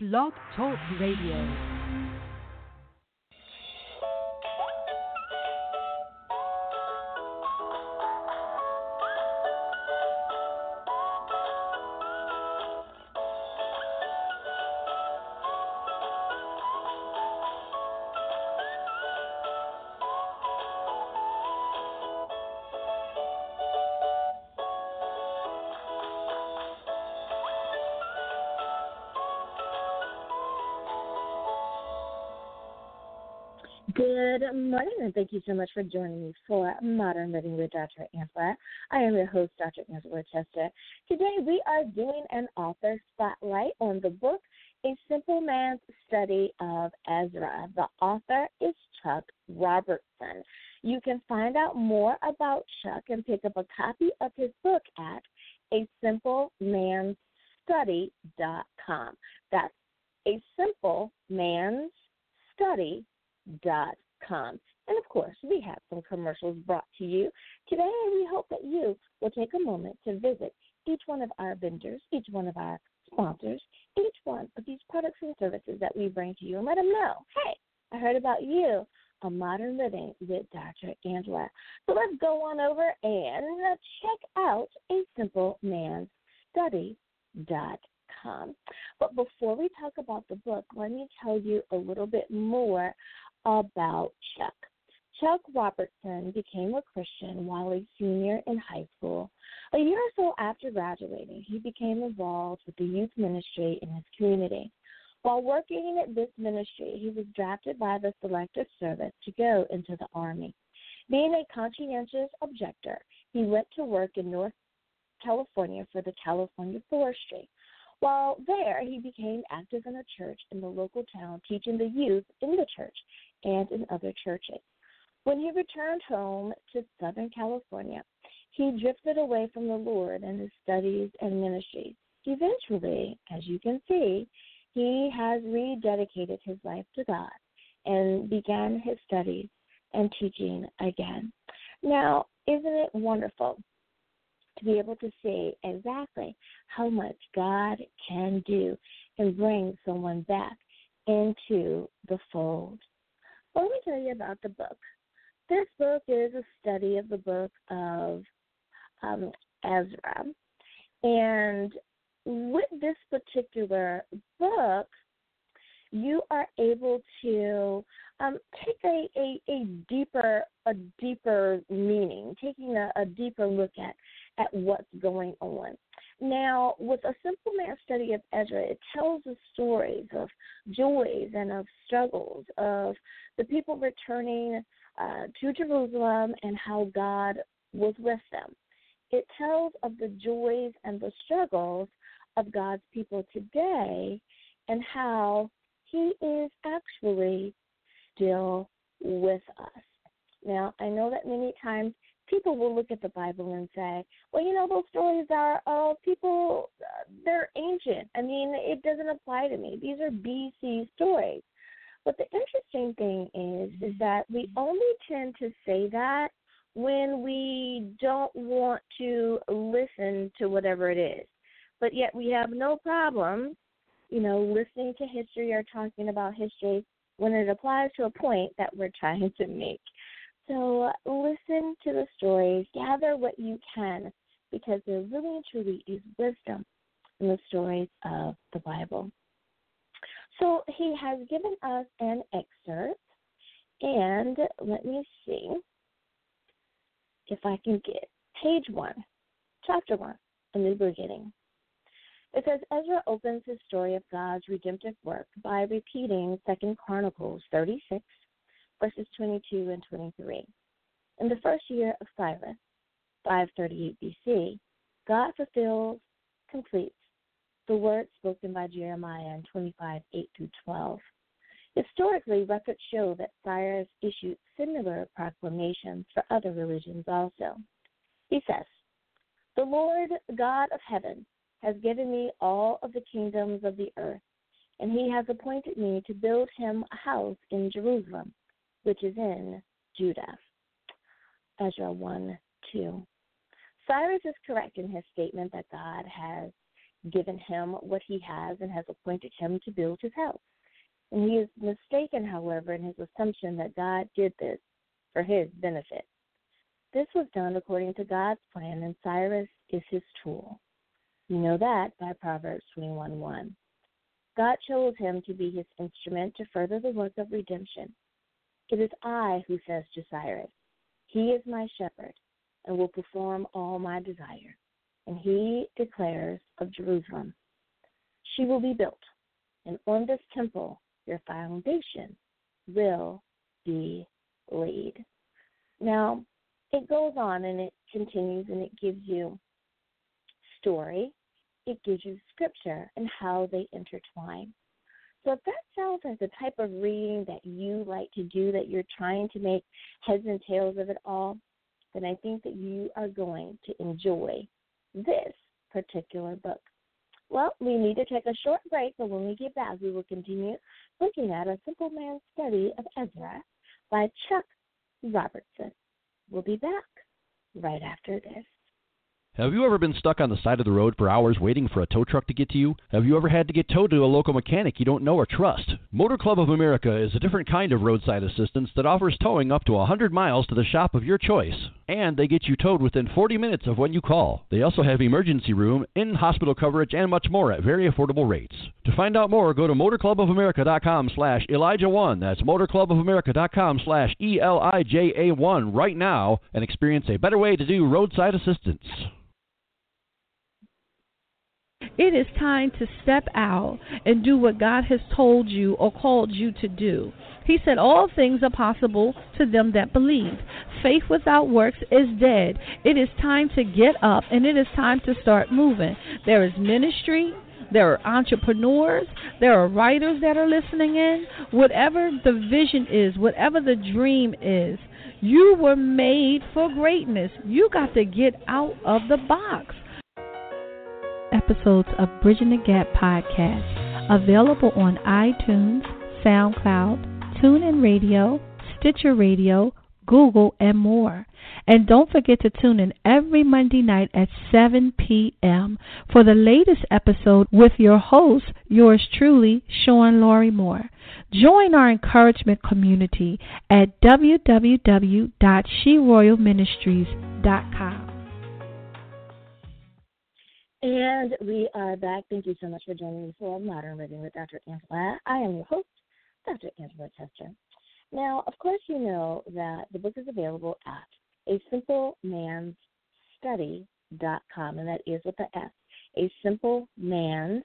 Blog Talk Radio. Good morning, and thank you so much for joining me for Modern Living with Dr. Angela. I am your host, Dr. Angela Chester. Today, we are doing an author spotlight on the book A Simple Man's Study of Ezra. The author is Chuck Robertson. You can find out more about Chuck and pick up a copy of his book at a simple man's study.com. That's a simple man's study dot com. And of course, we have some commercials brought to you. Today, we hope that you will take a moment to visit each one of our vendors, each one of our sponsors, each one of these products and services that we bring to you and let them know, hey, I heard about you on Modern Living with Dr. Angela. So let's go on over and check out a simple man's study.com. But before we talk about the book, let me tell you a little bit more about Chuck. Chuck Robertson became a Christian while a senior in high school. A year or so after graduating, he became involved with the youth ministry in his community. While working at this ministry, he was drafted by the Selective Service to go into the Army. Being a conscientious objector, he went to work in North California for the California Forestry. While there, he became active in a church in the local town, teaching the youth in the church and in other churches. When he returned home to Southern California, he drifted away from the Lord and his studies and ministries. Eventually, as you can see, he has rededicated his life to God and began his studies and teaching again. Now, isn't it wonderful to be able to see exactly how much God can do and bring someone back into the fold? Well, let me tell you about the book. This book is a study of the book of um, Ezra. And with this particular book, you are able to um, take a, a, a deeper a deeper meaning, taking a, a deeper look at at what's going on. Now, with a simple man study of Ezra, it tells the stories of joys and of struggles of the people returning uh, to Jerusalem and how God was with them. It tells of the joys and the struggles of God's people today and how He is actually still with us. Now, I know that many times people will look at the Bible and say, well, you know, those stories are of people, uh, they're ancient. I mean, it doesn't apply to me. These are BC stories. But the interesting thing is, is that we only tend to say that when we don't want to listen to whatever it is. But yet we have no problem, you know, listening to history or talking about history when it applies to a point that we're trying to make. So listen to the stories, gather what you can, because there really and truly is wisdom in the stories of the Bible. So he has given us an excerpt, and let me see if I can get page one, chapter one, a new beginning. It says Ezra opens his story of God's redemptive work by repeating Second Chronicles 36, verses 22 and 23. In the first year of Cyrus, 538 BC, God fulfills, completes the words spoken by Jeremiah in 25, 8 through 12. Historically, records show that Cyrus issued similar proclamations for other religions also. He says, The Lord God of heaven has given me all of the kingdoms of the earth, and he has appointed me to build him a house in Jerusalem which is in Judah. Ezra 1 2. Cyrus is correct in his statement that God has given him what he has and has appointed him to build his house. And he is mistaken, however, in his assumption that God did this for his benefit. This was done according to God's plan, and Cyrus is his tool. You know that by Proverbs 21:1. God chose him to be his instrument to further the work of redemption. It is I who says to Cyrus, He is my shepherd and will perform all my desire. And he declares of Jerusalem, She will be built, and on this temple your foundation will be laid. Now, it goes on and it continues and it gives you story, it gives you scripture and how they intertwine. So if that sounds like the type of reading that you like to do, that you're trying to make heads and tails of it all, then I think that you are going to enjoy this particular book. Well, we need to take a short break, but when we get back, we will continue looking at A Simple Man's Study of Ezra by Chuck Robertson. We'll be back right after this. Have you ever been stuck on the side of the road for hours waiting for a tow truck to get to you? Have you ever had to get towed to a local mechanic you don't know or trust? Motor Club of America is a different kind of roadside assistance that offers towing up to 100 miles to the shop of your choice. And they get you towed within 40 minutes of when you call. They also have emergency room, in hospital coverage, and much more at very affordable rates. To find out more, go to motorclubofamerica.com slash Elijah1. That's motorclubofamerica.com slash E-L-I-J-A-1 right now and experience a better way to do roadside assistance. It is time to step out and do what God has told you or called you to do. He said, All things are possible to them that believe. Faith without works is dead. It is time to get up and it is time to start moving. There is ministry, there are entrepreneurs, there are writers that are listening in. Whatever the vision is, whatever the dream is, you were made for greatness. You got to get out of the box episodes of Bridging the Gap podcast, available on iTunes, SoundCloud, TuneIn Radio, Stitcher Radio, Google, and more. And don't forget to tune in every Monday night at 7 p.m. for the latest episode with your host, yours truly, Sean Laurie Moore. Join our encouragement community at www.sheroyalministries.com. And we are back. Thank you so much for joining me for Modern Living with Dr. Angela. I am your host, Dr. Angela Chester. Now, of course, you know that the book is available at a simple man's study.com, and that is with the S, a simple man's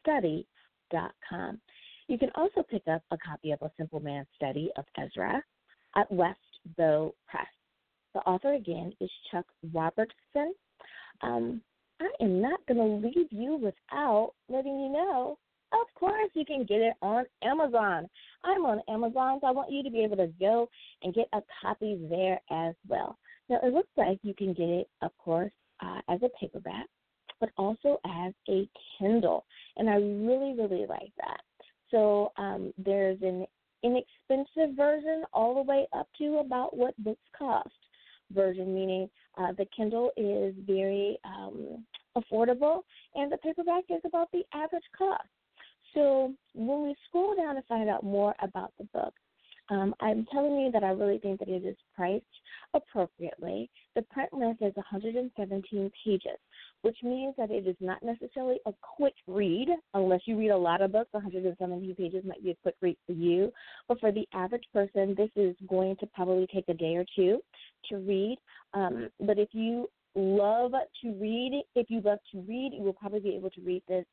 study.com. You can also pick up a copy of A Simple Man's Study of Ezra at West Bow Press. The author, again, is Chuck Robertson. Um, I am not going to leave you without letting you know. Of course, you can get it on Amazon. I'm on Amazon, so I want you to be able to go and get a copy there as well. Now, it looks like you can get it, of course, uh, as a paperback, but also as a Kindle. And I really, really like that. So um, there's an inexpensive version all the way up to about what books cost version, meaning uh, the Kindle is very um, affordable and the paperback is about the average cost. So when we scroll down to find out more about the book, um, I'm telling you that I really think that it is priced appropriately. The print length is 117 pages, which means that it is not necessarily a quick read unless you read a lot of books. 117 pages might be a quick read for you, but for the average person, this is going to probably take a day or two to read. Um, but if you love to read, if you love to read, you will probably be able to read this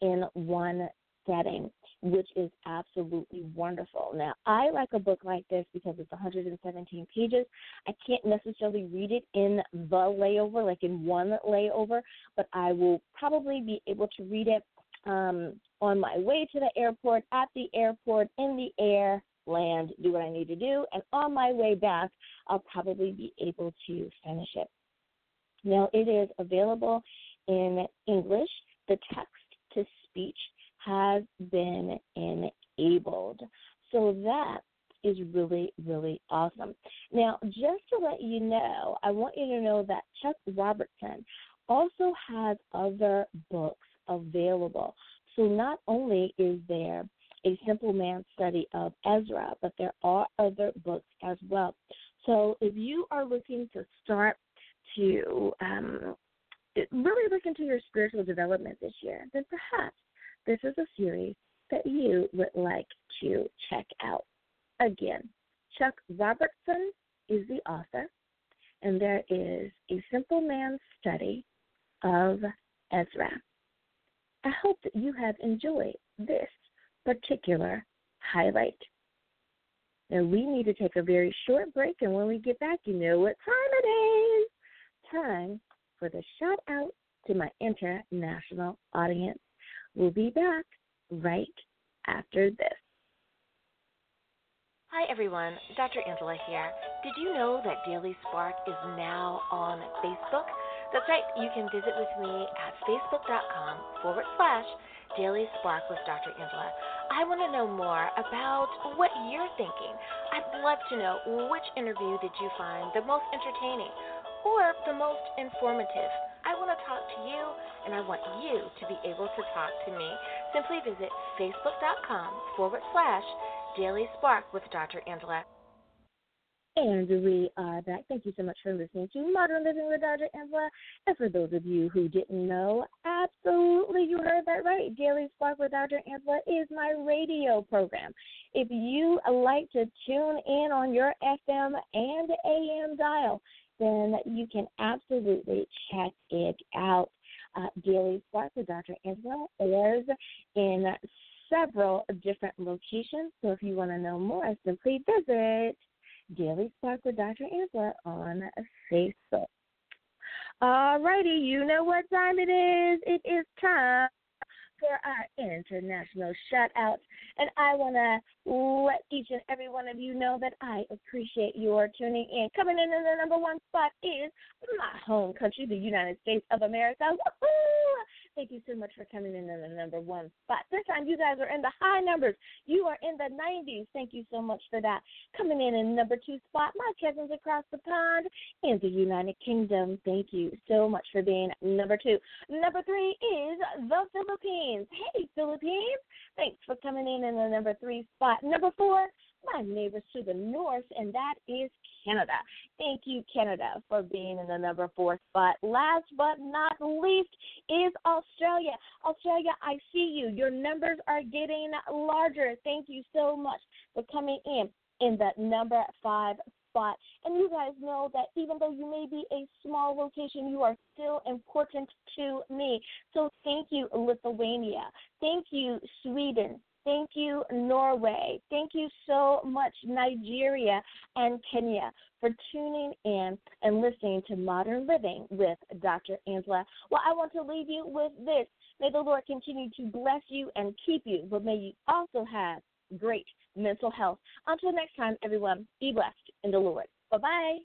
in one setting, which is absolutely wonderful. Now, I like a book like this because it's 117 pages. I can't necessarily read it in the layover, like in one layover, but I will probably be able to read it um, on my way to the airport, at the airport, in the air, land, do what I need to do, and on my way back, I'll probably be able to finish it. Now, it is available in English. The text to speech has been enabled. So that is really, really awesome. Now, just to let you know, I want you to know that Chuck Robertson also has other books available. So not only is there a simple man study of Ezra, but there are other books as well. So if you are looking to start to um, really look into your spiritual development this year, then perhaps this is a series that you would like to check out. Again, Chuck Robertson is the author, and there is a simple man's study of Ezra. I hope that you have enjoyed this particular highlight. Now, we need to take a very short break, and when we get back, you know what time. Time for the shout out to my international audience. We'll be back right after this. Hi everyone, Dr. Angela here. Did you know that Daily Spark is now on Facebook? That's right, you can visit with me at facebook.com forward slash Daily Spark with Dr. Angela. I want to know more about what you're thinking. I'd love to know which interview did you find the most entertaining or the most informative. I want to talk to you and I want you to be able to talk to me. Simply visit facebook.com forward slash Daily Spark with Dr. Angela. And we are back. Thank you so much for listening to Modern Living with Dr. Angela. And for those of you who didn't know, absolutely, you heard that right. Daily Spark with Dr. Angela is my radio program. If you like to tune in on your FM and AM dial, then you can absolutely check it out. Uh, Daily Spark with Dr. Angela airs in several different locations. So if you want to know more, simply visit Daily Spark with Dr. Angela on Facebook. Alrighty, you know what time it is. It is time for our international shout outs. And I want to let each and every one of you know that I appreciate your tuning in. Coming in in the number one spot is my home country, the United States of America. Woo-hoo! Thank you so much for coming in in the number one spot. This time you guys are in the high numbers. You are in the 90s. Thank you so much for that. Coming in in number two spot, my cousins across the pond in the United Kingdom. Thank you so much for being number two. Number three is the Philippines. Hey, Philippines. Thanks for coming in in the number three spot. Number four, my neighbors to the north, and that is Canada. Thank you, Canada, for being in the number four spot. Last but not least is Australia. Australia, I see you. Your numbers are getting larger. Thank you so much for coming in in the number five spot. And you guys know that even though you may be a small location, you are still important to me. So thank you, Lithuania. Thank you, Sweden. Thank you, Norway. Thank you so much, Nigeria and Kenya, for tuning in and listening to Modern Living with Dr. Angela. Well, I want to leave you with this. May the Lord continue to bless you and keep you, but may you also have great mental health. Until next time, everyone, be blessed in the Lord. Bye bye.